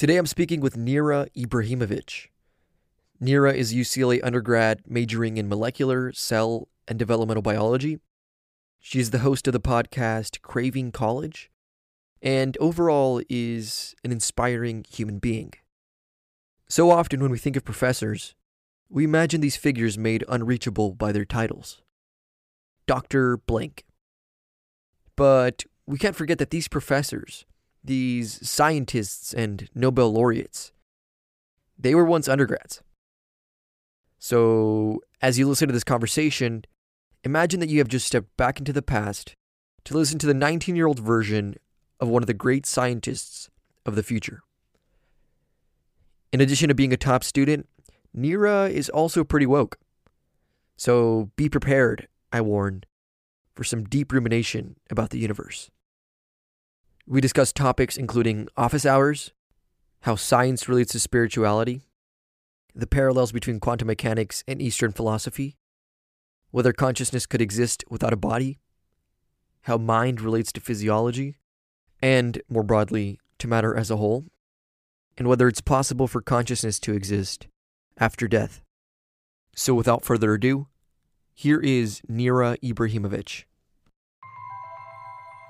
Today I'm speaking with Neira Ibrahimovic. Neira is a UCLA undergrad majoring in molecular, cell, and developmental biology. She's the host of the podcast Craving College, and overall is an inspiring human being. So often, when we think of professors, we imagine these figures made unreachable by their titles Dr. Blank. But we can't forget that these professors, these scientists and Nobel laureates, they were once undergrads. So, as you listen to this conversation, imagine that you have just stepped back into the past to listen to the 19 year old version of one of the great scientists of the future. In addition to being a top student, Neira is also pretty woke. So be prepared, I warn, for some deep rumination about the universe. We discuss topics including office hours, how science relates to spirituality, the parallels between quantum mechanics and Eastern philosophy, whether consciousness could exist without a body, how mind relates to physiology, and, more broadly, to matter as a whole, and whether it's possible for consciousness to exist after death. So, without further ado, here is Neira Ibrahimovic.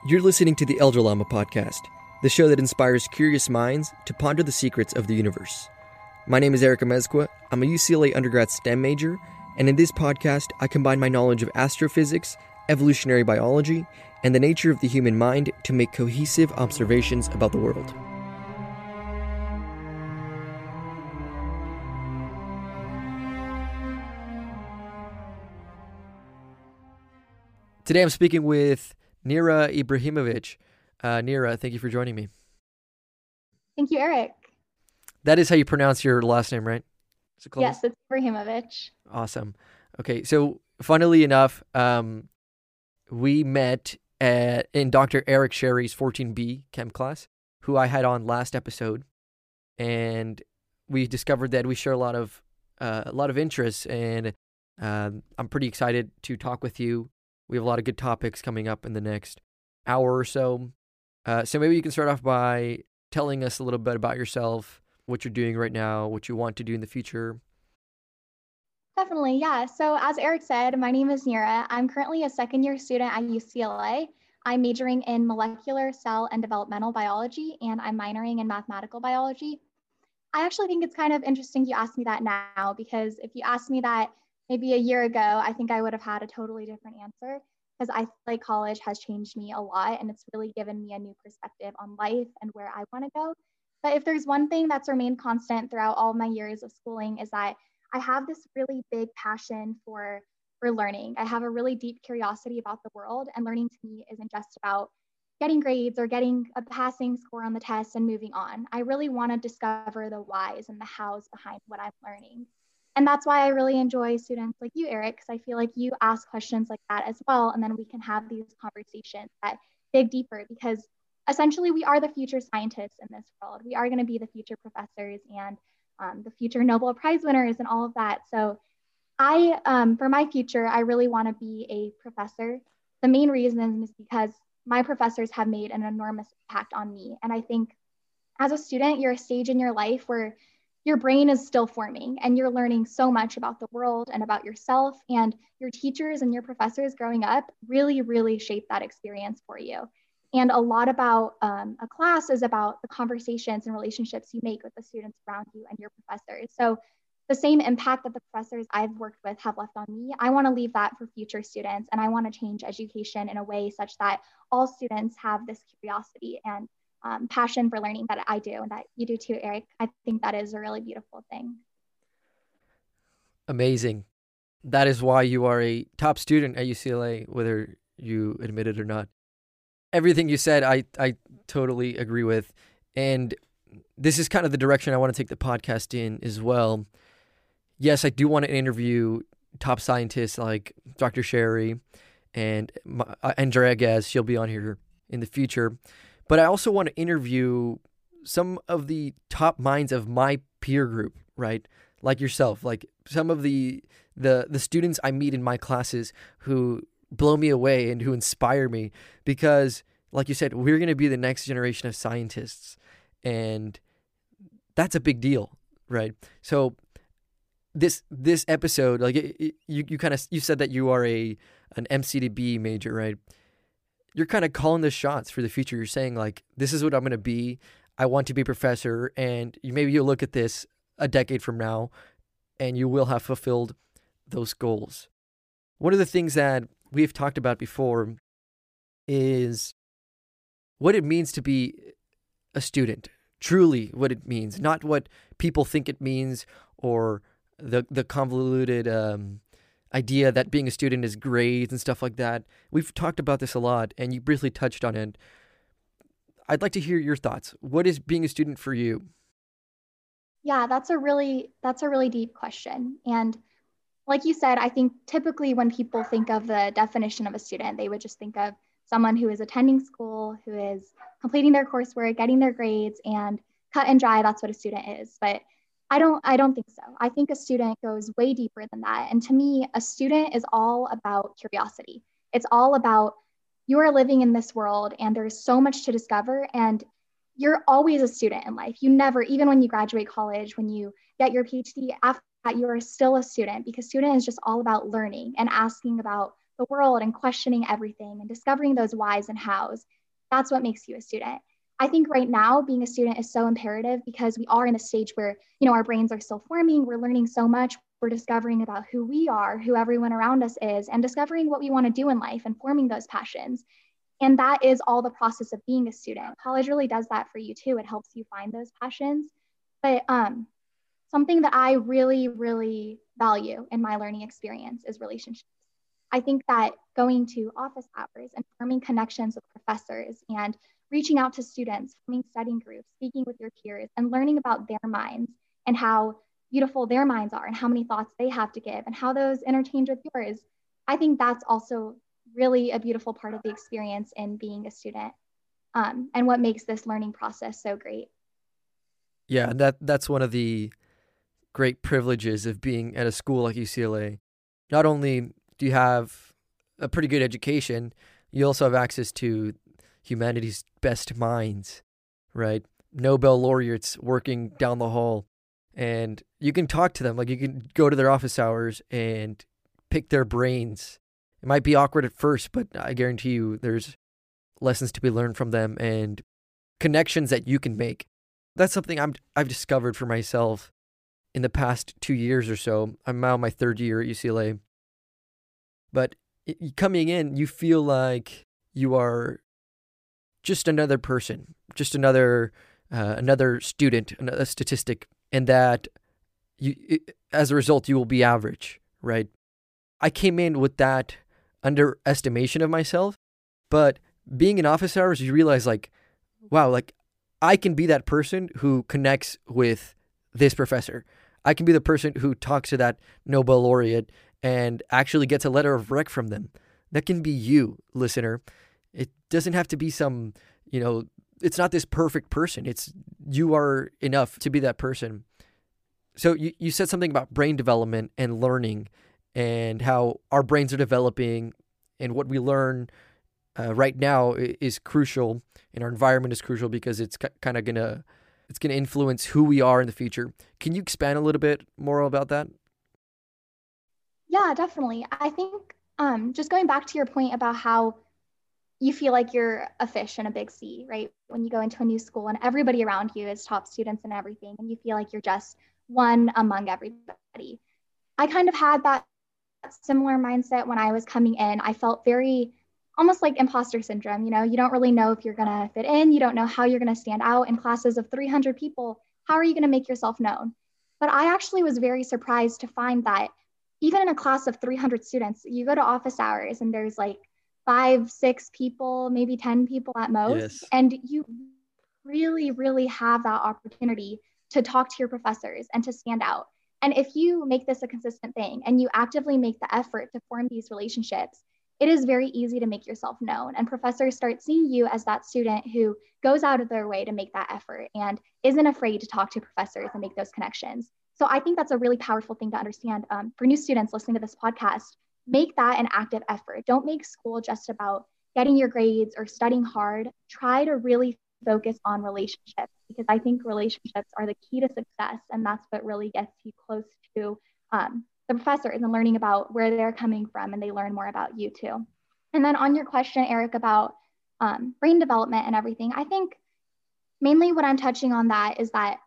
You're listening to the Elder Lama podcast, the show that inspires curious minds to ponder the secrets of the universe. My name is Erica Amezcua. I'm a UCLA undergrad STEM major, and in this podcast, I combine my knowledge of astrophysics, evolutionary biology, and the nature of the human mind to make cohesive observations about the world. Today I'm speaking with Neira Ibrahimovic. Uh, Neira, thank you for joining me. Thank you, Eric. That is how you pronounce your last name, right? Is it yes, it's Ibrahimovic. Awesome. Okay, so funnily enough, um, we met at, in Dr. Eric Scerri's 14B chem class, who I had on last episode, and we discovered that we share a lot of uh, a lot of interests, and uh, I'm pretty excited to talk with you. We have a lot of good topics coming up in the next hour or so. Uh, so maybe you can start off by telling us a little bit about yourself, what you're doing right now, what you want to do in the future. Definitely, yeah. So, as Eric said, my name is Neira. I'm currently a second year student at UCLA. I'm majoring in molecular, cell, and developmental biology, and I'm minoring in mathematical biology. I actually think it's kind of interesting you asked me that now because if you asked me that maybe a year ago, I think I would have had a totally different answer because I feel like college has changed me a lot and it's really given me a new perspective on life and where I want to go. But if there's one thing that's remained constant throughout all my years of schooling is that I have this really big passion for for learning. I have a really deep curiosity about the world and learning to me isn't just about getting grades or getting a passing score on the test and moving on. I really want to discover the whys and the hows behind what I'm learning. And that's why I really enjoy students like you, Eric, because I feel like you ask questions like that as well. And then we can have these conversations that dig deeper because essentially we are the future scientists in this world. We are going to be the future professors and um, the future Nobel Prize winners and all of that. So, I, um, for my future, I really want to be a professor. The main reason is because my professors have made an enormous impact on me. And I think as a student, you're a stage in your life where your brain is still forming and you're learning so much about the world and about yourself. And your teachers and your professors growing up really, really shape that experience for you. And a lot about um, a class is about the conversations and relationships you make with the students around you and your professors. So the same impact that the professors I've worked with have left on me, I want to leave that for future students. And I want to change education in a way such that all students have this curiosity and um, passion for learning that I do and that you do too, Eric. I think that is a really beautiful thing. Amazing. That is why you are a top student at UCLA, whether you admit it or not everything you said, I I totally agree with, and this is kind of the direction I want to take the podcast in as well. Yes, I do want to interview top scientists like Dr. Scerri and uh, Andrea Ghez. She'll be on here in the future, but I also want to interview some of the top minds of my peer group, right? Like yourself, like some of the the the students I meet in my classes who blow me away and who inspire me because like you said we're going to be the next generation of scientists and that's a big deal, right? So this this episode, like you you kind of you said that you are a an MCDB major, right? You're kind of calling the shots for the future. You're saying like, this is what I'm going to be. I want to be professor, and maybe you'll look at this a decade from now, and you will have fulfilled those goals. One of the things that we've talked about before is what it means to be a student, truly what it means, not what people think it means or the the convoluted um, idea that being a student is grades and stuff like that. We've talked about this a lot, and you briefly touched on it. I'd like to hear your thoughts. What is being a student for you? Yeah, that's a really that's a really deep question. And like you said, I think typically when people think of the definition of a student, they would just think of someone who is attending school, who is completing their coursework, getting their grades, and cut and dry, that's what a student is. But I don't I don't think so. I think a student goes way deeper than that. And to me, a student is all about curiosity. It's all about you are living in this world and there's so much to discover and you're always a student in life. You never even when you graduate college, when you get your PhD after that you are still a student because student is just all about learning and asking about the world and questioning everything and discovering those whys and hows. That's what makes you a student. I think right now being a student is so imperative because we are in a stage where, you know, our brains are still forming, we're learning so much, we're discovering about who we are, who everyone around us is, and discovering what we want to do in life and forming those passions. And that is all the process of being a student. College really does that for you too. It helps you find those passions. But um, something that I really, really value in my learning experience is relationships. I think that going to office hours and forming connections with professors and reaching out to students, forming studying groups, speaking with your peers, and learning about their minds and how beautiful their minds are and how many thoughts they have to give and how those interchange with yours. I think that's also really a beautiful part of the experience in being a student um, and what makes this learning process so great. Yeah, that that's one of the great privileges of being at a school like UCLA. Not only do you have a pretty good education, you also have access to humanity's best minds, right? Nobel laureates working down the hall. And you can talk to them. Like you can go to their office hours and pick their brains. It might be awkward at first, but I guarantee you there's lessons to be learned from them and connections that you can make. That's something I'm I've discovered for myself in the past 2 years or so. I'm now my third year at UCLA. But coming in, you feel like you are just another person, just another uh, another student, a statistic, and that you as a result you will be average, right? I came in with that underestimation of myself, but being in office hours, you realize like, wow, like I can be that person who connects with this professor. I can be the person who talks to that Nobel laureate and actually gets a letter of rec from them. That can be you, listener. Doesn't have to be some, you know, it's not this perfect person. It's you are enough to be that person. So you, you said something about brain development and learning and how our brains are developing and what we learn uh, right now is crucial and our environment is crucial because it's kind of going to it's going to influence who we are in the future. Can you expand a little bit more about that? Yeah, definitely. I think um, just going back to your point about how you feel like you're a fish in a big sea, right? When you go into a new school and everybody around you is top students and everything, and you feel like you're just one among everybody. I kind of had that similar mindset when I was coming in. I felt very almost like imposter syndrome. You know, you don't really know if you're going to fit in, you don't know how you're going to stand out in classes of 300 people. How are you going to make yourself known? But I actually was very surprised to find that even in a class of 300 students, you go to office hours and there's like five, six people, maybe 10 people at most. Yes. And you really, really have that opportunity to talk to your professors and to stand out. And if you make this a consistent thing and you actively make the effort to form these relationships, it is very easy to make yourself known. And professors start seeing you as that student who goes out of their way to make that effort and isn't afraid to talk to professors and make those connections. So I think that's a really powerful thing to understand um, for new students listening to this podcast make that an active effort. Don't make school just about getting your grades or studying hard. Try to really focus on relationships because I think relationships are the key to success. And that's what really gets you close to um, the professors and learning about where they're coming from and they learn more about you too. And then on your question, Eric, about um, brain development and everything, I think mainly what I'm touching on that is that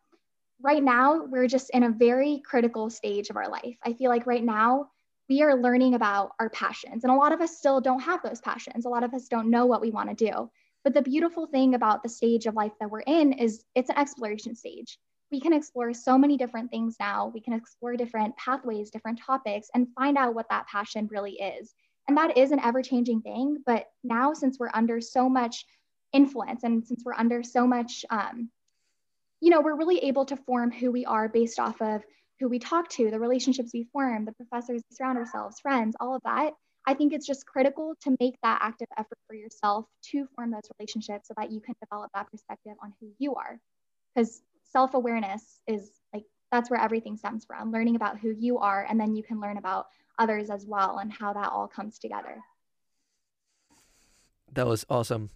right now we're just in a very critical stage of our life. I feel like right now we are learning about our passions, and a lot of us still don't have those passions. A lot of us don't know what we want to do. But the beautiful thing about the stage of life that we're in is it's an exploration stage. We can explore so many different things now. We can explore different pathways, different topics, and find out what that passion really is. And that is an ever changing thing. But now, since we're under so much influence and since we're under so much, um, you know, we're really able to form who we are based off of who we talk to, the relationships we form, the professors we surround ourselves, friends, all of that. I think it's just critical to make that active effort for yourself to form those relationships so that you can develop that perspective on who you are. Because self awareness is like that's where everything stems from learning about who you are, and then you can learn about others as well and how that all comes together. That was awesome.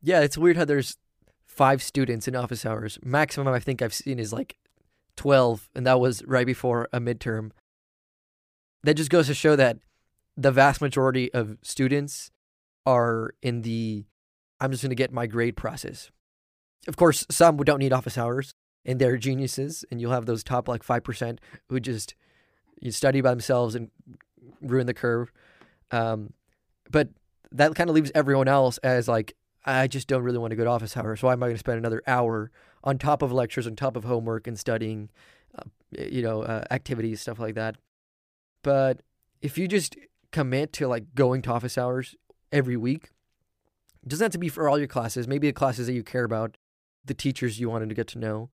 Yeah, it's weird how there's five students in office hours. Maximum I think I've seen is like 12, and that was right before a midterm. That just goes to show that the vast majority of students are in the I'm just going to get my grade process. Of course, some don't need office hours and they're geniuses, and you'll have those top like 5% who just you study by themselves and ruin the curve. Um, but that kind of leaves everyone else as like, I just don't really want to go to office hours. So why am I going to spend another hour on top of lectures, on top of homework and studying, uh, you know, uh, activities, stuff like that? But if you just commit to like going to office hours every week. It doesn't have to be for all your classes, maybe the classes that you care about, the teachers you wanted to get to know.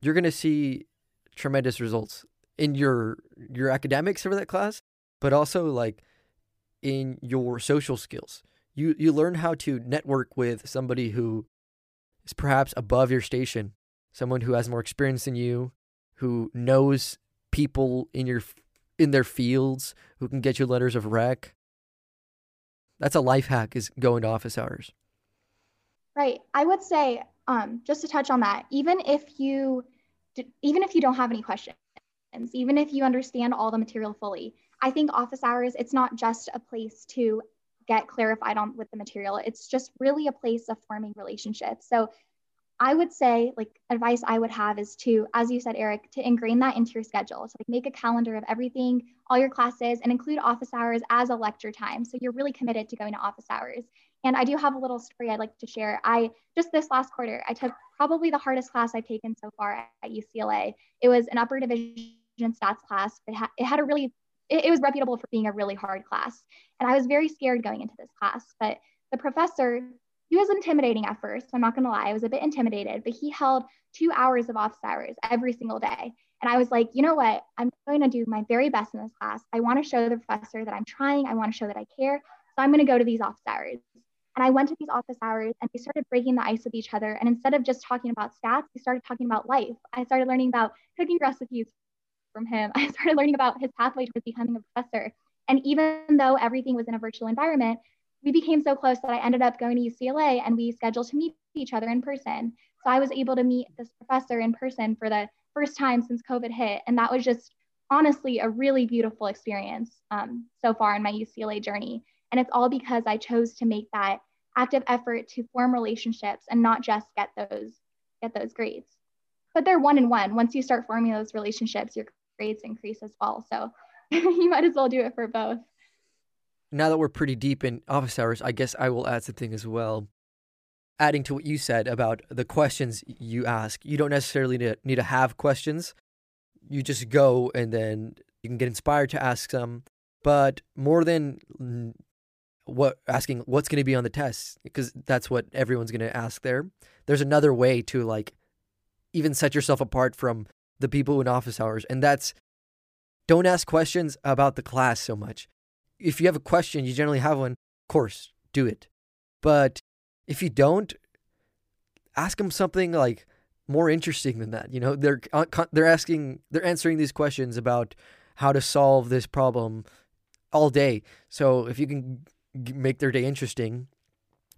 You're going to see tremendous results in your your academics for that class, but also like in your social skills. You you learn how to network with somebody who is perhaps above your station, someone who has more experience than you, who knows people in your in their fields who can get you letters of rec. That's a life hack is going to office hours. Right. I would say um, just to touch on that, even if you even if you don't have any questions, even if you understand all the material fully, I think office hours it's not just a place to get clarified on with the material. It's just really a place of forming relationships. So I would say, like, advice I would have is to, as you said, Eric, to ingrain that into your schedule. So, like, make a calendar of everything, all your classes, and include office hours as a lecture time. So, you're really committed to going to office hours. And I do have a little story I'd like to share. I just this last quarter, I took probably the hardest class I've taken so far at UCLA. It was an upper division stats class. It, ha- it had a really, it, it was reputable for being a really hard class. And I was very scared going into this class. But the professor he was intimidating at first. I'm not going to lie. I was a bit intimidated, but he held two hours of office hours every single day. And I was like, you know what? I'm going to do my very best in this class. I want to show the professor that I'm trying. I want to show that I care. So I'm going to go to these office hours. And I went to these office hours and we started breaking the ice with each other. And instead of just talking about stats, we started talking about life. I started learning about cooking recipes from him. I started learning about his pathway towards becoming a professor. And even though everything was in a virtual environment, we became so close that I ended up going to UCLA and we scheduled to meet each other in person. So I was able to meet this professor in person for the first time since COVID hit. And that was just honestly a really beautiful experience um, so far in my UCLA journey. And it's all because I chose to make that active effort to form relationships and not just get those get those grades. But they're one in one. Once you start forming those relationships, your grades increase as well. So you might as well do it for both now that we're pretty deep in office hours, I guess I will add something as well. Adding to what you said about the questions you ask, you don't necessarily need to have questions. You just go and then you can get inspired to ask some. But more than what asking what's going to be on the test, because that's what everyone's going to ask there. There's another way to like even set yourself apart from the people in office hours, and that's don't ask questions about the class so much if you have a question, you generally have one, of course, do it. But if you don't, ask them something like more interesting than that. You know, they're they're asking, they're answering these questions about how to solve this problem all day. So if you can make their day interesting,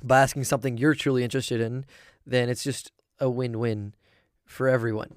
by asking something you're truly interested in, then it's just a win win for everyone.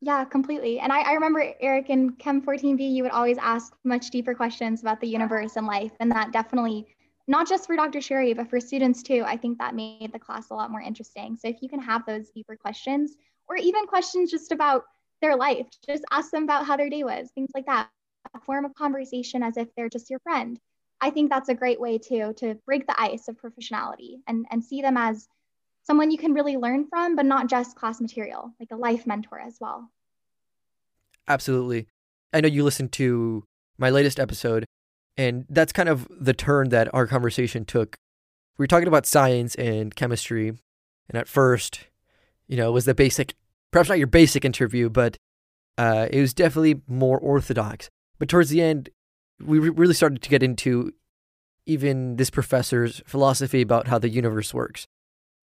Yeah, completely. And I, I remember Eric in Chem 14B, you would always ask much deeper questions about the universe and life. And that definitely, not just for Dr. Scerri, but for students too, I think that made the class a lot more interesting. So if you can have those deeper questions, or even questions just about their life, just ask them about how their day was, things like that. A form of conversation as if they're just your friend. I think that's a great way too to break the ice of professionality and, and see them as someone you can really learn from, but not just class material, like a life mentor as well. Absolutely. I know you listened to my latest episode, and that's kind of the turn that our conversation took. We were talking about science and chemistry, and at first, you know, it was the basic, perhaps not your basic interview, but uh, it was definitely more orthodox. But towards the end, we re- really started to get into even this professor's philosophy about how the universe works.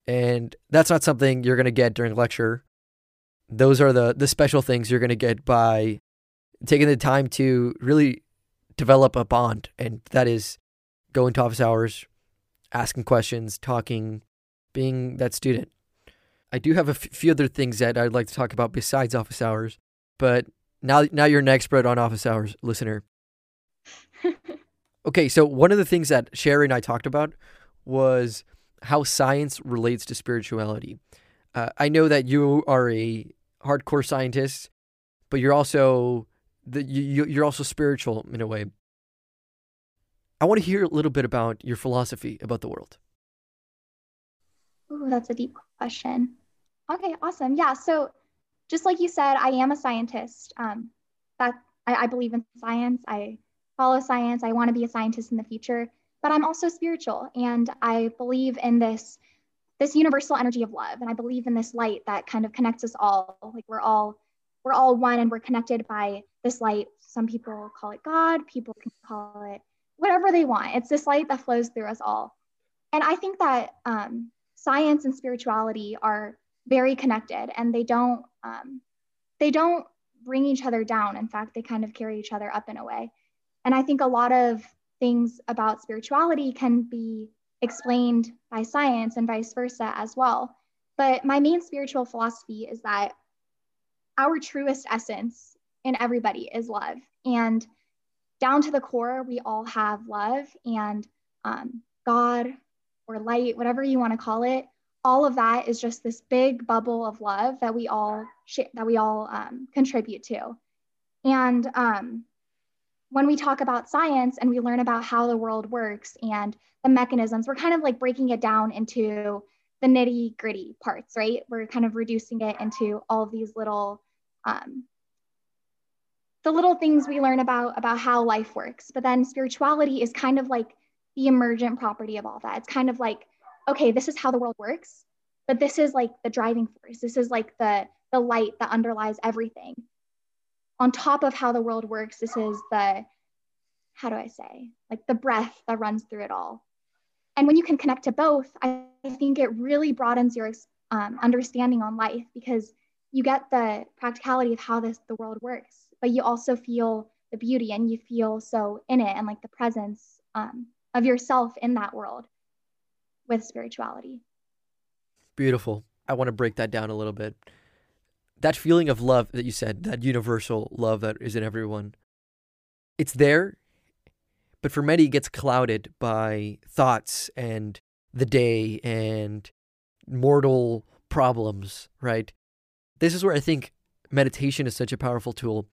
And that's not something you're going to get during lecture. Those are the the special things you're going to get by taking the time to really develop a bond and that is going to office hours, asking questions, talking, being that student. I do have a f- few other things that I'd like to talk about besides office hours, but now now you're an expert on office hours, listener. okay, so one of the things that Scerri and I talked about was how science relates to spirituality. Uh, I know that you are a hardcore scientist, but you're also the, you, you're also spiritual in a way. I want to hear a little bit about your philosophy about the world. Ooh, that's a deep question. Okay, awesome. Yeah, so just like you said, I am a scientist. Um, that I, I believe in science. I follow science. I want to be a scientist in the future but I'm also spiritual and I believe in this this universal energy of love and I believe in this light that kind of connects us all. Like we're all we're all one and we're connected by this light. Some people call it God people can call it whatever they want. It's this light that flows through us all. And I think that um, science and spirituality are very connected and they don't um, they don't bring each other down. In fact they kind of carry each other up in a way. And I think a lot of things about spirituality can be explained by science and vice versa as well. But my main spiritual philosophy is that our truest essence in everybody is love. And down to the core, we all have love and um, God or light, whatever you want to call it. All of that is just this big bubble of love that we all sh- that we all um, contribute to. And um, when we talk about science and we learn about how the world works and the mechanisms, we're kind of like breaking it down into the nitty gritty parts, right? We're kind of reducing it into all these little, um, the little things we learn about about how life works. But then spirituality is kind of like the emergent property of all that. It's kind of like, okay, this is how the world works, but this is like the driving force. This is like the the light that underlies everything on top of how the world works, this is the, how do I say, like the breath that runs through it all. And when you can connect to both, I think it really broadens your um, understanding on life because you get the practicality of how this the world works, but you also feel the beauty and you feel so in it and like the presence um, of yourself in that world with spirituality. Beautiful. I want to break that down a little bit that feeling of love that you said, that universal love that is in everyone, it's there, but for many it gets clouded by thoughts and the day and mortal problems, right? This is where I think meditation is such a powerful tool.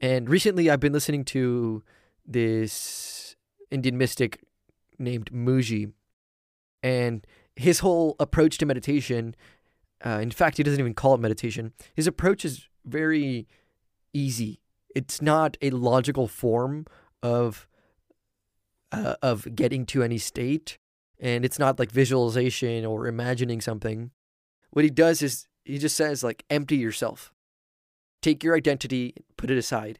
And recently I've been listening to this Indian mystic named Mooji. And his whole approach to meditation uh, in fact, he doesn't even call it meditation. His approach is very easy. It's not a logical form of uh, of getting to any state, and it's not like visualization or imagining something. What he does is he just says like empty yourself. Take your identity, put it aside.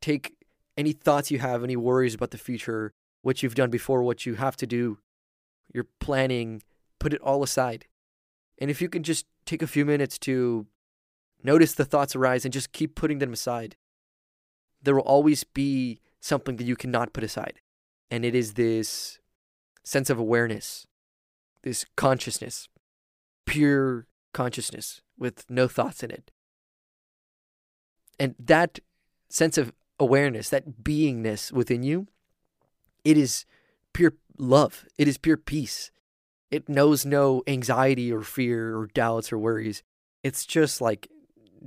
Take any thoughts you have, any worries about the future, what you've done before, what you have to do, your planning, put it all aside. And if you can just take a few minutes to notice the thoughts arise and just keep putting them aside, there will always be something that you cannot put aside. And it is this sense of awareness, this consciousness, pure consciousness with no thoughts in it. And that sense of awareness, that beingness within you, it is pure love. It is pure peace. It knows no anxiety or fear or doubts or worries. It's just like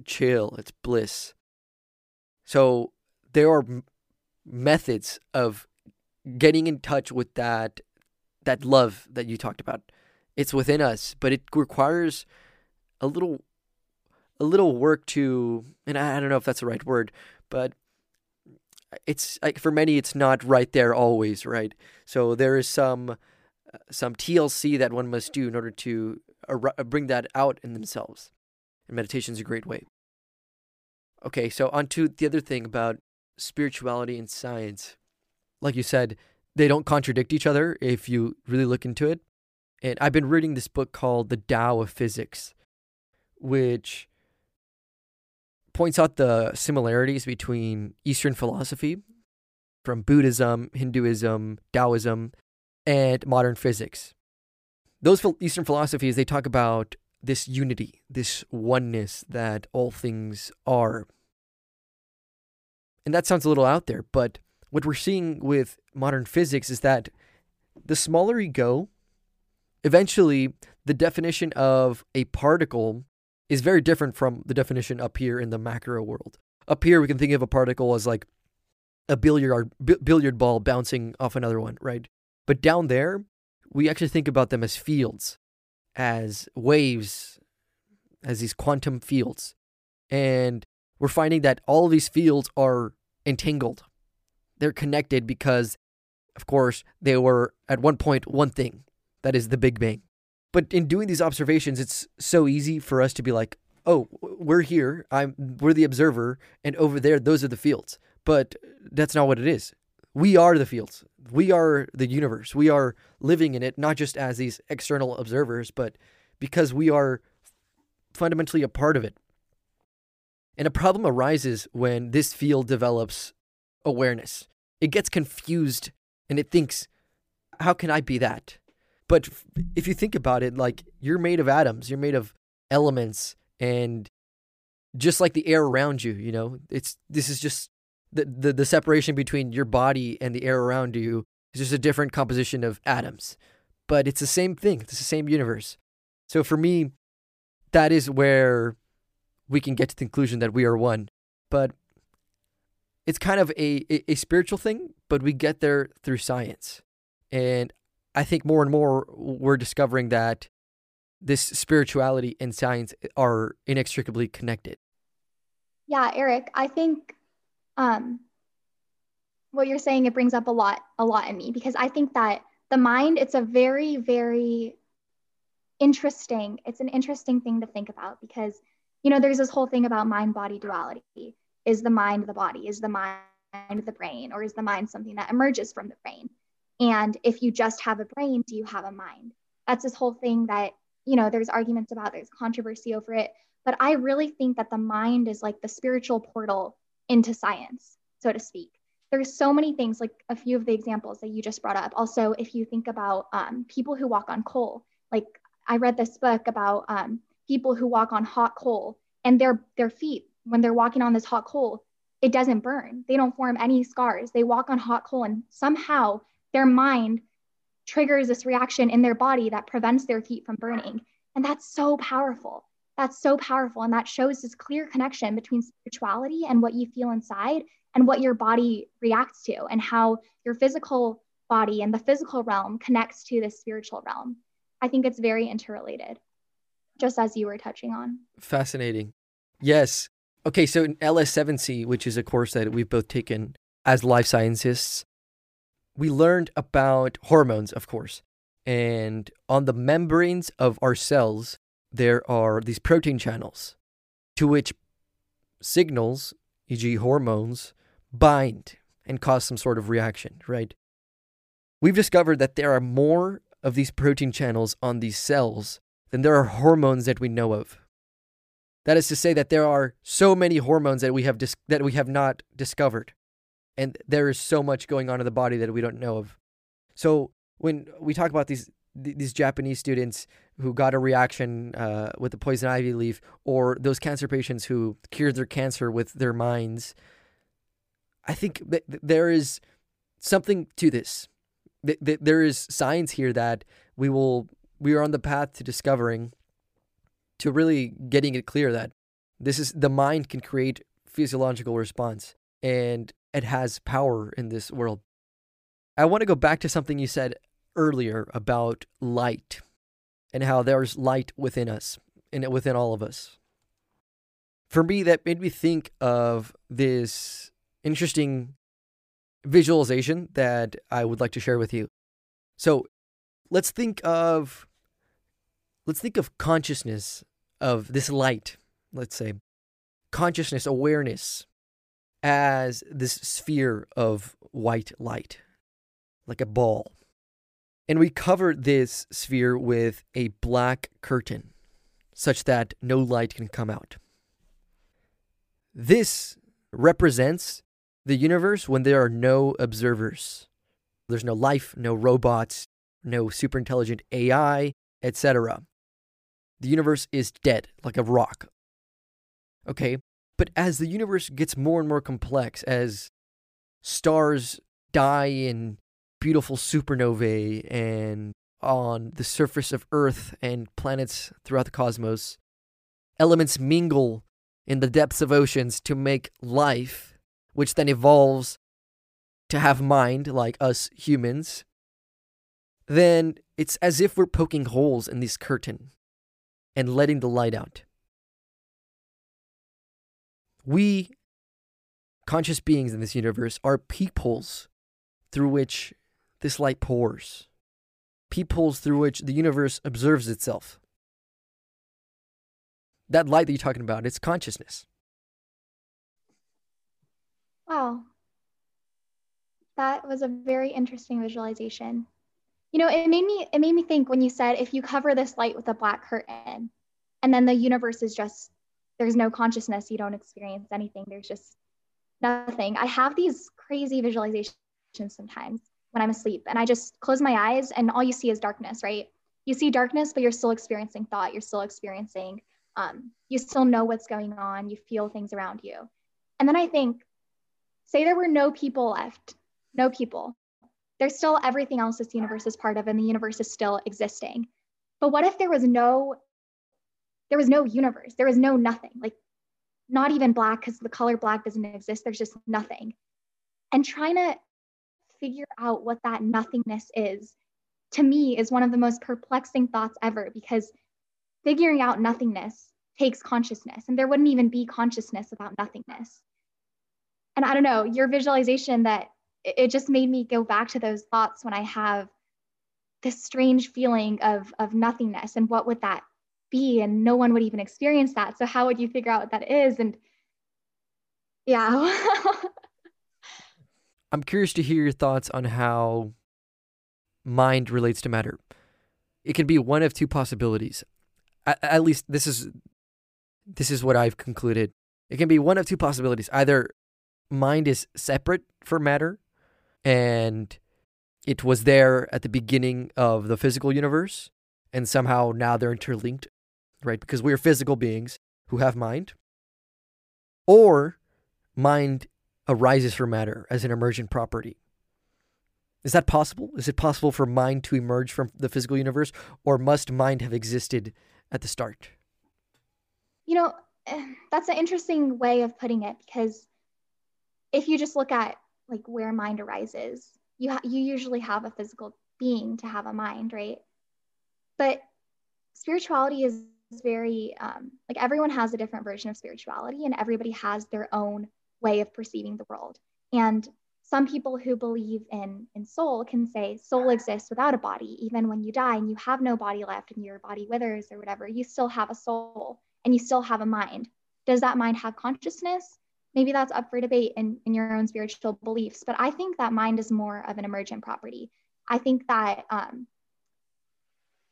chill, it's bliss. So there are m- methods of getting in touch with that that love that you talked about. It's within us, but it requires a little a little work to and I, I don't know if that's the right word, but it's like for many it's not right there always, right? So there is some some TLC that one must do in order to ar- uh, bring that out in themselves. And meditation is a great way. Okay, so on to the other thing about spirituality and science. Like you said, they don't contradict each other if you really look into it. And I've been reading this book called The Tao of Physics, which points out the similarities between Eastern philosophy from Buddhism, Hinduism, Taoism, and modern physics. Those Eastern philosophies, they talk about this unity, this oneness that all things are. And that sounds a little out there, but what we're seeing with modern physics is that the smaller you go, eventually the definition of a particle is very different from the definition up here in the macro world. Up here, we can think of a particle as like a billiard billiard ball bouncing off another one, right? But down there, we actually think about them as fields, as waves, as these quantum fields. And we're finding that all these fields are entangled. They're connected because, of course, they were at one point one thing that is the Big Bang. But in doing these observations, it's so easy for us to be like, oh, we're here, I'm we're the observer, and over there, those are the fields. But that's not what it is. We are the fields. We are the universe. We are living in it, not just as these external observers, but because we are fundamentally a part of it. And a problem arises when this field develops awareness. It gets confused and it thinks, how can I be that? But if you think about it, like you're made of atoms, you're made of elements, and just like the air around you, you know, it's this is just the, the, the separation between your body and the air around you is just a different composition of atoms. But it's the same thing, it's the same universe. So for me, that is where we can get to the conclusion that we are one. But it's kind of a, a, a spiritual thing, but we get there through science. And I think more and more we're discovering that this spirituality and science are inextricably connected. Yeah, Eric, I think um, what you're saying it brings up a lot, a lot in me because I think that the mind it's a very, very interesting. It's an interesting thing to think about because you know there's this whole thing about mind-body duality. Is the mind the body? Is the mind the brain, or is the mind something that emerges from the brain? And if you just have a brain, do you have a mind? That's this whole thing that, you know, there's arguments about, there's controversy over it. But I really think that the mind is like the spiritual portal into science, so to speak. There's so many things, like a few of the examples that you just brought up. Also, if you think about um, people who walk on coal, like I read this book about um, people who walk on hot coal and their their feet when they're walking on this hot coal it doesn't burn they don't form any scars they walk on hot coal and somehow their mind triggers this reaction in their body that prevents their feet from burning. And that's so powerful. That's so powerful. And that shows this clear connection between spirituality and what you feel inside and what your body reacts to, and how your physical body and the physical realm connects to the spiritual realm. I think it's very interrelated, just as you were touching on. Fascinating. Yes. Okay, so in LS7C, which is a course that we've both taken as life scientists, we learned about hormones, of course. And on the membranes of our cells, there are these protein channels to which signals, e.g., hormones, bind and cause some sort of reaction, right? We've discovered that there are more of these protein channels on these cells than there are hormones that we know of. That is to say that there are so many hormones that we have dis- that we have not discovered and there is so much going on in the body that we don't know of. So when we talk about these these Japanese students who got a reaction uh, with the poison ivy leaf, or those cancer patients who cured their cancer with their minds, I think th- there is something to this. Th- th- there is science here that we will we are on the path to discovering, to really getting it clear that this is the mind can create physiological response and it has power in this world. I want to go back to something you said earlier about light and how there's light within us and within all of us. For me, that made me think of this interesting visualization that I would like to share with you. So let's think of let's think of consciousness of this light, let's say consciousness, awareness as this sphere of white light, like a ball. And we cover this sphere with a black curtain such that no light can come out. This represents the universe when there are no observers. There's no life, no robots, no super intelligent AI, etc. The universe is dead, like a rock. Okay, but as the universe gets more and more complex, as stars die in beautiful supernovae and on the surface of Earth and planets throughout the cosmos. Elements mingle in the depths of oceans to make life, which then evolves to have mind like us humans. Then it's as if we're poking holes in this curtain and letting the light out. We, conscious beings in this universe, are peepholes through which this light pours, peepholes through which the universe observes itself. That light that you're talking about, it's consciousness. Wow. That was a very interesting visualization. You know, it made me it made me think when you said if you cover this light with a black curtain and then the universe is just there's no consciousness, you don't experience anything. There's just nothing. I have these crazy visualizations sometimes when I'm asleep. And I just close my eyes and all you see is darkness, right? You see darkness, but you're still experiencing thought. You're still experiencing, um, you still know what's going on. You feel things around you. And then I think, say there were no people left, no people. There's still everything else this universe is part of, and the universe is still existing. But what if there was no, there was no universe? There was no nothing, like not even black, because the color black doesn't exist. There's just nothing. And trying to figure out what that nothingness is, to me, is one of the most perplexing thoughts ever because figuring out nothingness takes consciousness, and there wouldn't even be consciousness without nothingness. And I don't know, your visualization that it just made me go back to those thoughts when I have this strange feeling of, of nothingness and what would that be? And no one would even experience that. So, how would you figure out what that is? And yeah. I'm curious to hear your thoughts on how mind relates to matter. It can be one of two possibilities. At, at least this is this is what I've concluded. It can be one of two possibilities. Either mind is separate from matter and it was there at the beginning of the physical universe and somehow now they're interlinked, right? Because we're physical beings who have mind. Or mind arises from matter as an emergent property. Is that possible? Is it possible for mind to emerge from the physical universe, or must mind have existed at the start? You know, eh, that's an interesting way of putting it because if you just look at like where mind arises, you ha- you usually have a physical being to have a mind, right? But spirituality is very um, like everyone has a different version of spirituality, and everybody has their own way of perceiving the world. And some people who believe in, in soul can say soul exists without a body. Even when you die and you have no body left and your body withers or whatever, you still have a soul and you still have a mind. Does that mind have consciousness? Maybe that's up for debate in, in your own spiritual beliefs, but I think that mind is more of an emergent property. I think that um,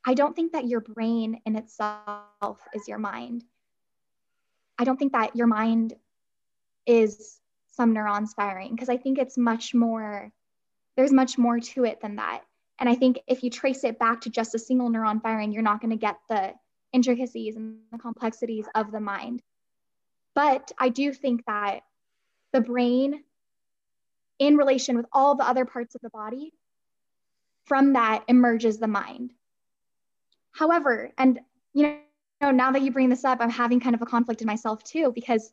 I don't think that your brain in itself is your mind. I don't think that your mind is some neurons firing because I think it's much more, there's much more to it than that. And I think if you trace it back to just a single neuron firing, you're not going to get the intricacies and the complexities of the mind. But I do think that the brain, in relation with all the other parts of the body, from that emerges the mind. However, and you know, now that you bring this up, I'm having kind of a conflict in myself too, because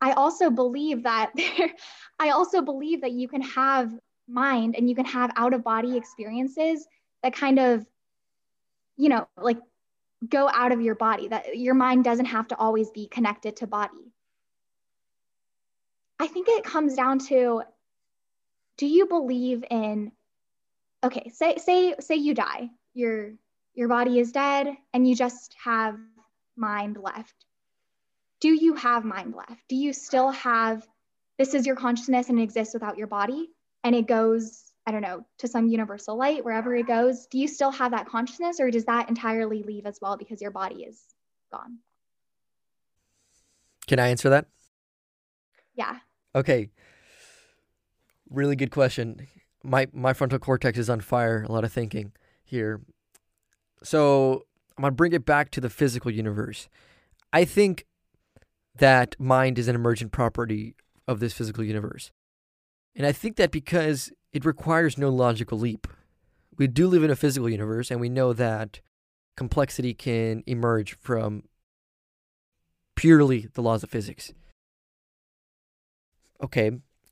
I also believe that I also believe that you can have mind and you can have out of body experiences that kind of, you know, like go out of your body, that your mind doesn't have to always be connected to body. I think it comes down to do you believe in okay, say say say you die. Your your body is dead and you just have mind left. Do you have mind left? Do you still have this is your consciousness and it exists without your body and it goes I don't know, to some universal light, wherever it goes, do you still have that consciousness or does that entirely leave as well because your body is gone? Can I answer that? Yeah. Okay. Really good question. My my frontal cortex is on fire, a lot of thinking here. So, I'm to bring it back to the physical universe. I think that mind is an emergent property of this physical universe. And I think that because it requires no logical leap. We do live in a physical universe, and we know that complexity can emerge from purely the laws of physics. Okay,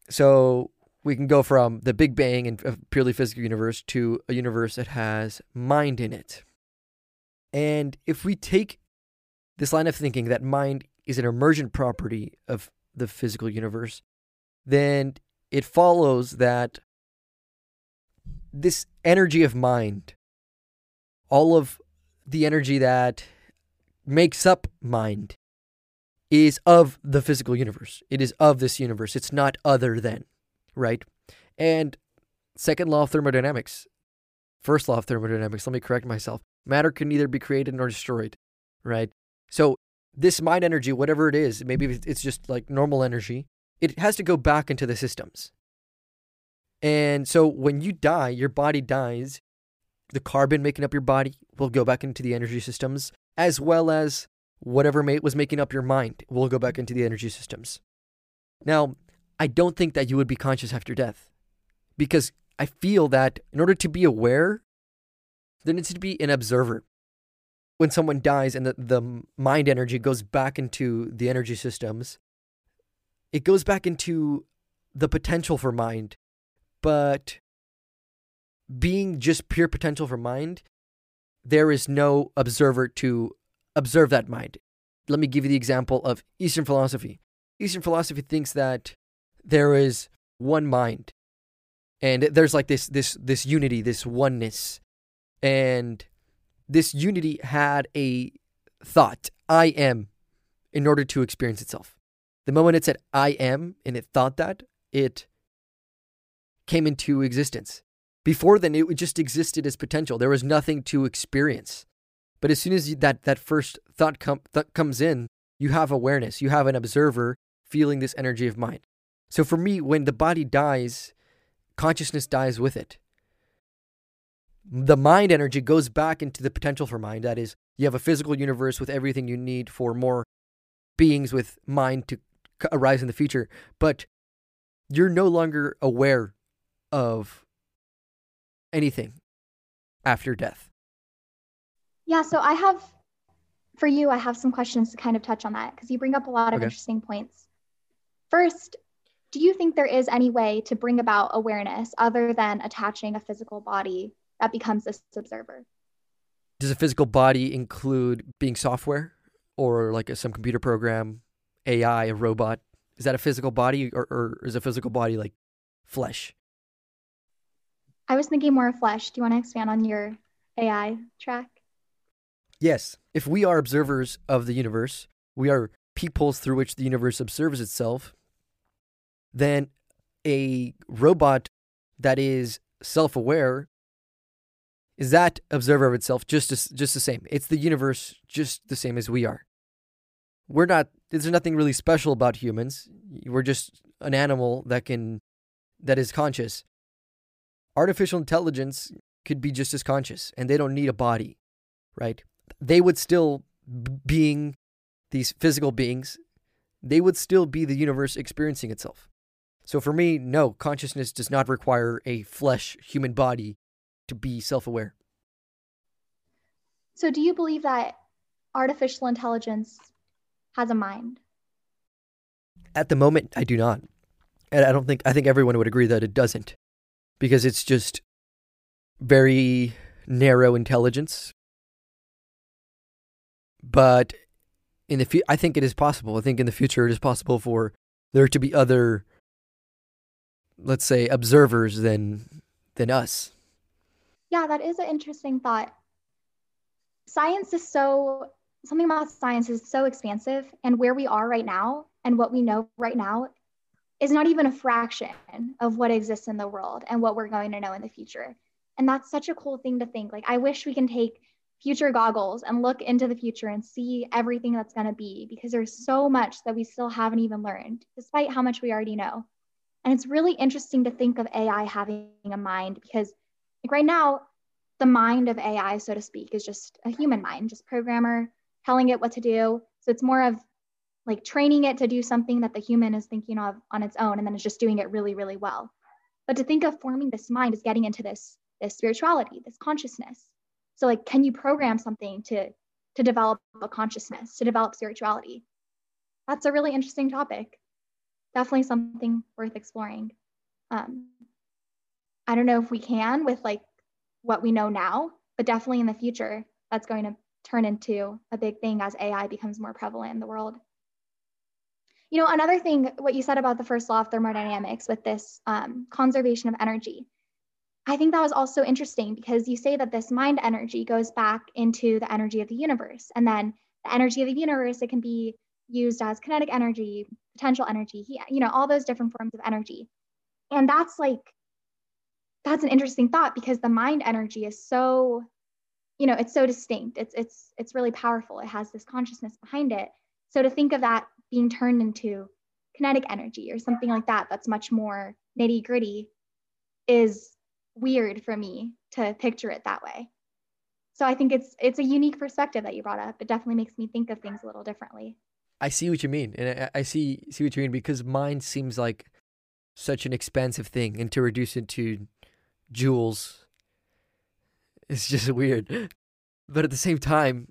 so we can go from the Big Bang and a purely physical universe to a universe that has mind in it. And if we take this line of thinking that mind is an emergent property of the physical universe, then it follows that this energy of mind, all of the energy that makes up mind, is of the physical universe. It is of this universe. It's not other than, right? And second law of thermodynamics, first law of thermodynamics, let me correct myself. Matter can neither be created nor destroyed, right? So this mind energy, whatever it is, maybe it's just like normal energy, it has to go back into the systems. And so when you die, your body dies. The carbon making up your body will go back into the energy systems, as well as whatever was making up your mind will go back into the energy systems. Now, I don't think that you would be conscious after death because I feel that in order to be aware, there needs to be an observer. When someone dies and the, the mind energy goes back into the energy systems, it goes back into the potential for mind but being just pure potential for mind, there is no observer to observe that mind. Let me give you the example of Eastern philosophy. Eastern philosophy thinks that there is one mind and there's like this this this unity, this oneness. And this unity had a thought, I am, in order to experience itself. The moment it said I am and it thought that, it came into existence. Before then, it just existed as potential. There was nothing to experience. But as soon as that, that first thought, com- th- comes in, you have awareness. You have an observer feeling this energy of mind. So for me, when the body dies, consciousness dies with it. The mind energy goes back into the potential for mind. That is, you have a physical universe with everything you need for more beings with mind to arise in the future. But you're no longer aware of anything after death? Yeah, so I have, for you, I have some questions to kind of touch on that because you bring up a lot of okay. interesting points. First, do you think there is any way to bring about awareness other than attaching a physical body that becomes this observer? Does a physical body include being software or like a, some computer program, AI, a robot? Is that a physical body or, or is a physical body like flesh? I was thinking more of flesh. Do you want to expand on your AI track? Yes. If we are observers of the universe, we are peepholes through which the universe observes itself, then a robot that is self aware is that observer of itself just as, just the same. It's the universe just the same as we are. We're not there's nothing really special about humans. We're just an animal that can that is conscious artificial intelligence could be just as conscious and they don't need a body, right? They would still being these physical beings, they would still be the universe experiencing itself. So for me, no, consciousness does not require a flesh human body to be self-aware. So do you believe that artificial intelligence has a mind? At the moment, I do not. And I don't think I think everyone would agree that it doesn't. Because it's just very narrow intelligence. But in the future I think it is possible. I think in the future it is possible for there to be other let's say observers than than us. Yeah, that is an interesting thought. Science is so something about science is so expansive and where we are right now and what we know right now is not even a fraction of what exists in the world and what we're going to know in the future. And that's such a cool thing to think. Like I wish we can take future goggles and look into the future and see everything that's going to be because there's so much that we still haven't even learned despite how much we already know. And it's really interesting to think of AI having a mind because like right now the mind of AI so to speak is just a human mind, just programmer telling it what to do. So it's more of like training it to do something that the human is thinking of on its own and then it's just doing it really really well. But to think of forming this mind is getting into this this spirituality, this consciousness. So like can you program something to to develop a consciousness, to develop spirituality? That's a really interesting topic. Definitely something worth exploring. Um, I don't know if we can with like what we know now, but definitely in the future, that's going to turn into a big thing as AI becomes more prevalent in the world. You know, another thing, what you said about the first law of thermodynamics with this um, conservation of energy, I think that was also interesting because you say that this mind energy goes back into the energy of the universe. And then the energy of the universe, it can be used as kinetic energy, potential energy, you know, all those different forms of energy. And that's like, that's an interesting thought because the mind energy is so, you know, it's so distinct. It's it's it's really powerful. It has this consciousness behind it. So to think of that being turned into kinetic energy or something like that, that's much more nitty gritty, is weird for me to picture it that way. So I think it's it's a unique perspective that you brought up. It definitely makes me think of things a little differently. I see what you mean, and I, I see see what you mean because mind seems like such an expansive thing, and to reduce it to joules, it's just weird. But at the same time,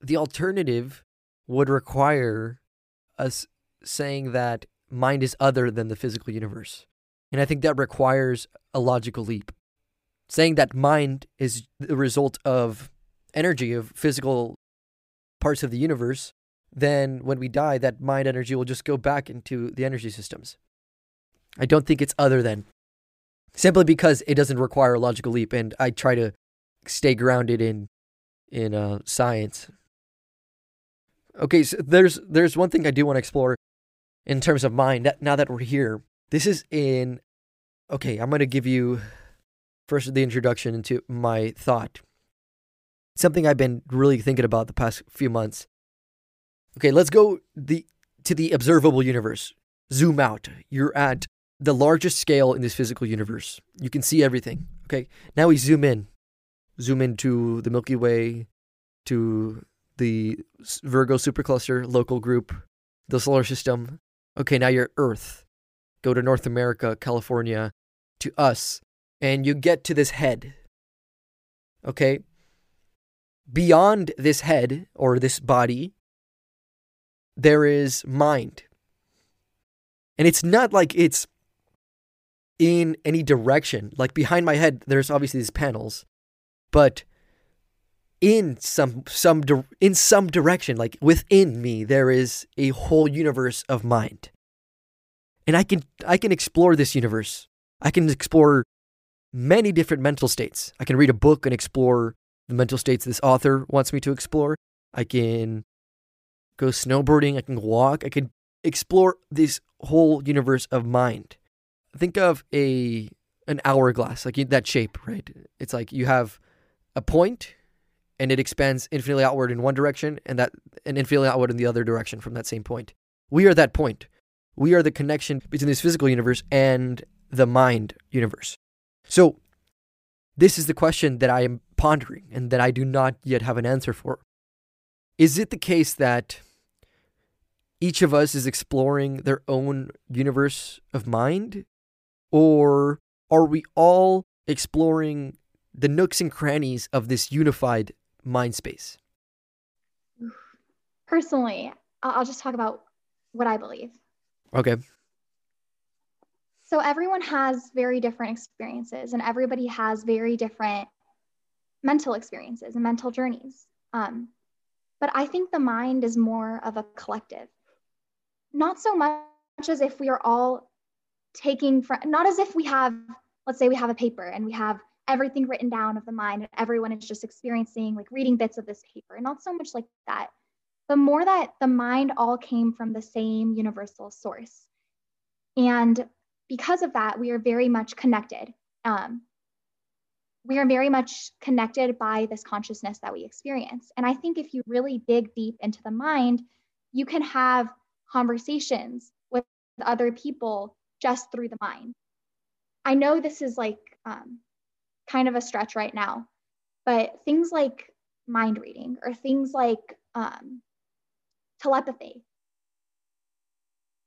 the alternative would require us saying that mind is other than the physical universe. And I think that requires a logical leap. Saying that mind is the result of energy, of physical parts of the universe, then when we die, that mind energy will just go back into the energy systems. I don't think it's other than. Simply because it doesn't require a logical leap, and I try to stay grounded in in uh, science. Okay, so there's there's one thing I do want to explore in terms of mind. That now that we're here, this is in. Okay, I'm going to give you first the introduction into my thought. Something I've been really thinking about the past few months. Okay, let's go the to the observable universe. Zoom out. You're at the largest scale in this physical universe. You can see everything. Okay, now we zoom in. Zoom into the Milky Way, to the Virgo supercluster local group, the solar system. Okay, now you're Earth. Go to North America, California, to us, and you get to this head. Okay? Beyond this head or this body, there is mind. And it's not like it's in any direction. Like behind my head, there's obviously these panels, but in some some in some direction like within me there is a whole universe of mind. And i can i can explore this universe. I can explore many different mental states. I can read a book and explore the mental states this author wants me to explore. I can go snowboarding. I can walk. I can explore this whole universe of mind think of a an hourglass like that shape right it's like you have a point and it expands infinitely outward in one direction and that and infinitely outward in the other direction from that same point. We are that point. We are the connection between this physical universe and the mind universe. So this is the question that I am pondering and that I do not yet have an answer for. Is it the case that each of us is exploring their own universe of mind? Or are we all exploring the nooks and crannies of this unified mind space? Personally, I'll just talk about what I believe. Okay. So everyone has very different experiences, and everybody has very different mental experiences and mental journeys. Um, but I think the mind is more of a collective not so much as if we are all taking from, not as if we have, let's say we have a paper and we have everything written down of the mind and everyone is just experiencing, like reading bits of this paper, not so much like that. The more that the mind all came from the same universal source. And because of that, we are very much connected. Um, we are very much connected by this consciousness that we experience. And I think if you really dig deep into the mind, you can have conversations with other people just through the mind. I know this is like um, kind of a stretch right now, but things like mind reading or things like um, telepathy,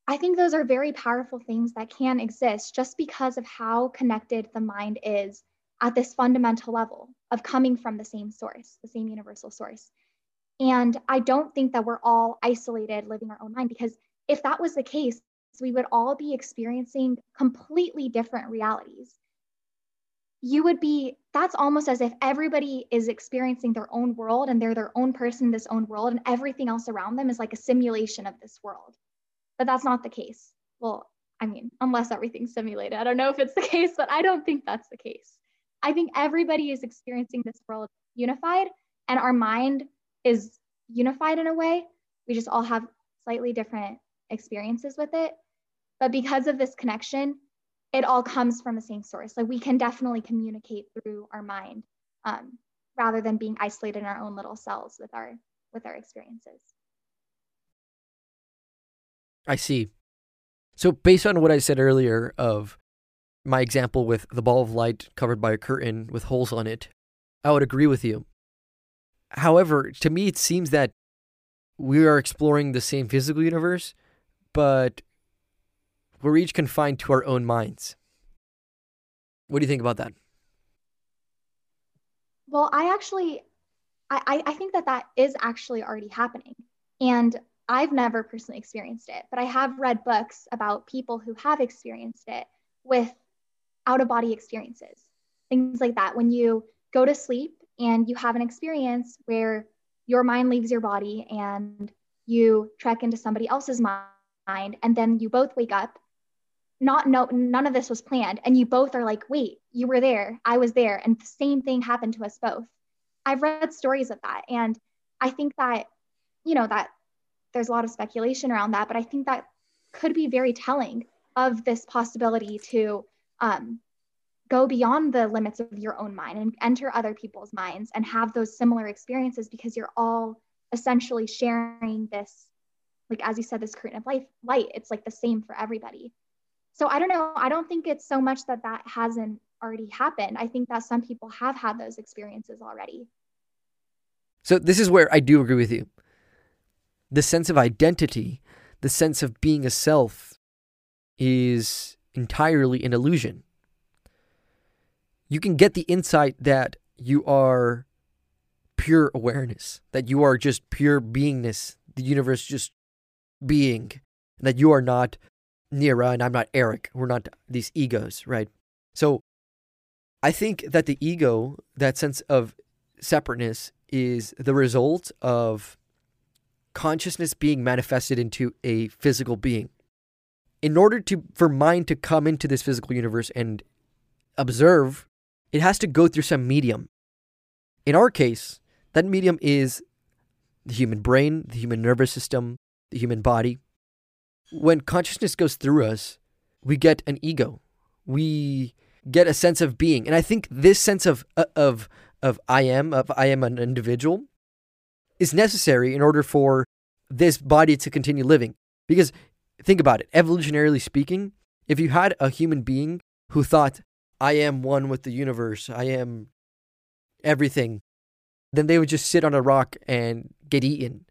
I think those are very powerful things that can exist just because of how connected the mind is at this fundamental level of coming from the same source, the same universal source. And I don't think that we're all isolated living our own mind because if that was the case, we would all be experiencing completely different realities. You would be, that's almost as if everybody is experiencing their own world and they're their own person in this own world, and everything else around them is like a simulation of this world. But that's not the case. Well, I mean, unless everything's simulated. I don't know if it's the case, but I don't think that's the case. I think everybody is experiencing this world unified, and our mind is unified in a way. We just all have slightly different experiences with it. But because of this connection, it all comes from the same source. Like we can definitely communicate through our mind um, rather than being isolated in our own little cells with our with our experiences. I see. So based on what I said earlier of my example with the ball of light covered by a curtain with holes on it, I would agree with you. However, to me, it seems that we are exploring the same physical universe, but we're each confined to our own minds. What do you think about that? Well, I actually, I, I think that that is actually already happening. And I've never personally experienced it, but I have read books about people who have experienced it with out of body experiences, things like that. When you go to sleep and you have an experience where your mind leaves your body and you trek into somebody else's mind, and then you both wake up, not no, none of this was planned, and you both are like, wait, you were there, I was there, and the same thing happened to us both. I've read stories of that, and I think that, you know, that there's a lot of speculation around that, but I think that could be very telling of this possibility to um, go beyond the limits of your own mind and enter other people's minds and have those similar experiences because you're all essentially sharing this like as you said this curtain of life light. It's like the same for everybody so i don't know i don't think it's so much that that hasn't already happened. I think that some people have had those experiences already. So this is where i do agree with you. The sense of identity the sense of being a self is entirely an illusion. You can get the insight that you are pure awareness, that you are just pure beingness, the universe just being, that you are not Neira and I'm not Eric. We're not these egos, right? So I think that the ego, that sense of separateness, is the result of consciousness being manifested into a physical being. In order to for mind to come into this physical universe and observe it has to go through some medium. In our case, that medium is the human brain, the human nervous system, the human body. When consciousness goes through us, we get an ego. We get a sense of being. And I think this sense of uh, of of I am, of I am an individual is necessary in order for this body to continue living. Because think about it, evolutionarily speaking, if you had a human being who thought I am one with the universe, I am everything, then they would just sit on a rock and get eaten.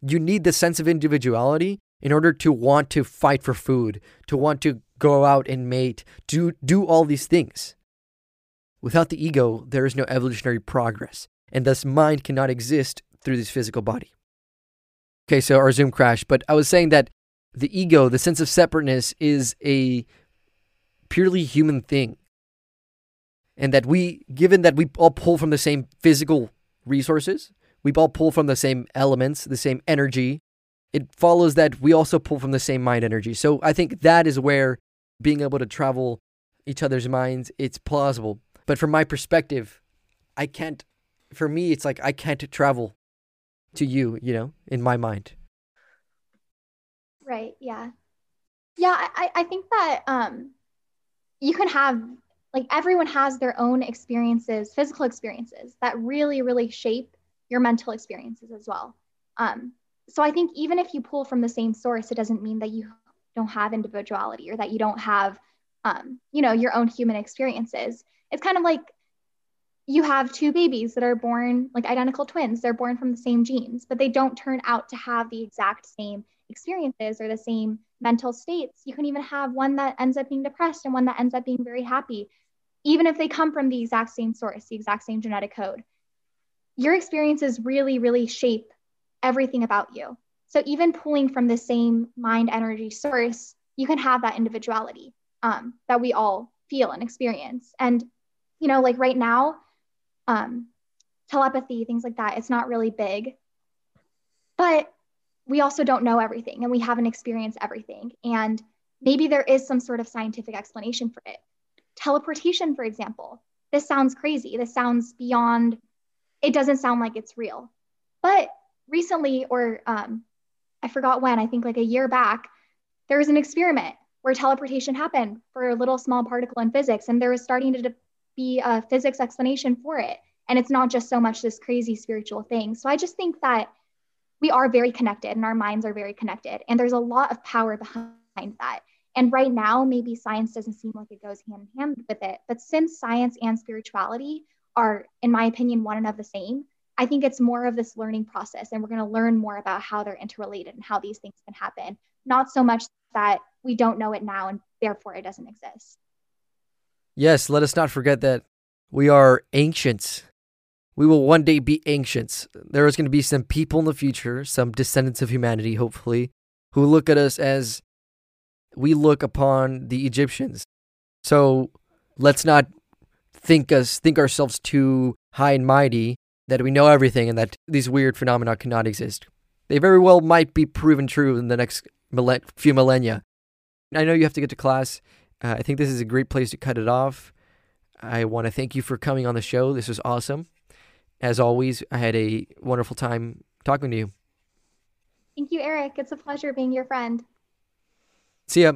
You need the sense of individuality in order to want to fight for food, to want to go out and mate, to do all these things. Without the ego, there is no evolutionary progress, and thus mind cannot exist through this physical body. Okay, so our Zoom crashed, but I was saying that the ego, the sense of separateness, is a purely human thing. And that we, given that we all pull from the same physical resources, we all pull from the same elements, the same energy, it follows that we also pull from the same mind energy. So I think that is where being able to travel each other's minds, it's plausible. But from my perspective, I can't, for me, it's like I can't travel to you, you know, in my mind. Right. Yeah. Yeah. I, I think that um, you can have, like, everyone has their own experiences, physical experiences that really, really shape your mental experiences as well. Um, so I think even if you pull from the same source, it doesn't mean that you don't have individuality or that you don't have, um, you know, your own human experiences. It's kind of like you have two babies that are born like identical twins. They're born from the same genes, but they don't turn out to have the exact same experiences or the same mental states. You can even have one that ends up being depressed and one that ends up being very happy, even if they come from the exact same source, the exact same genetic code. Your experiences really, really shape everything about you. So even pulling from the same mind energy source, you can have that individuality um, that we all feel and experience. And, you know, like right now, um, telepathy, things like that, it's not really big. But we also don't know everything and we haven't experienced everything. And maybe there is some sort of scientific explanation for it. Teleportation, for example, this sounds crazy. This sounds beyond, it doesn't sound like it's real. But recently, or um, I forgot when, I think like a year back, there was an experiment where teleportation happened for a little small particle in physics, and there was starting to be a physics explanation for it. And it's not just so much this crazy spiritual thing. So I just think that we are very connected and our minds are very connected. And there's a lot of power behind that. And right now, maybe science doesn't seem like it goes hand in hand with it. But since science and spirituality are, in my opinion, one and of the same, I think it's more of this learning process. And we're going to learn more about how they're interrelated and how these things can happen. Not so much that we don't know it now and therefore it doesn't exist. Yes, let us not forget that we are ancients. We will one day be ancients. There is going to be some people in the future, some descendants of humanity, hopefully, who look at us as we look upon the Egyptians. So let's not think us think ourselves too high and mighty that we know everything and that these weird phenomena cannot exist. They very well might be proven true in the next few millennia. I know you have to get to class. Uh, I think this is a great place to cut it off. I want to thank you for coming on the show. This was awesome. As always, I had a wonderful time talking to you. Thank you, Eric. It's a pleasure being your friend. See ya.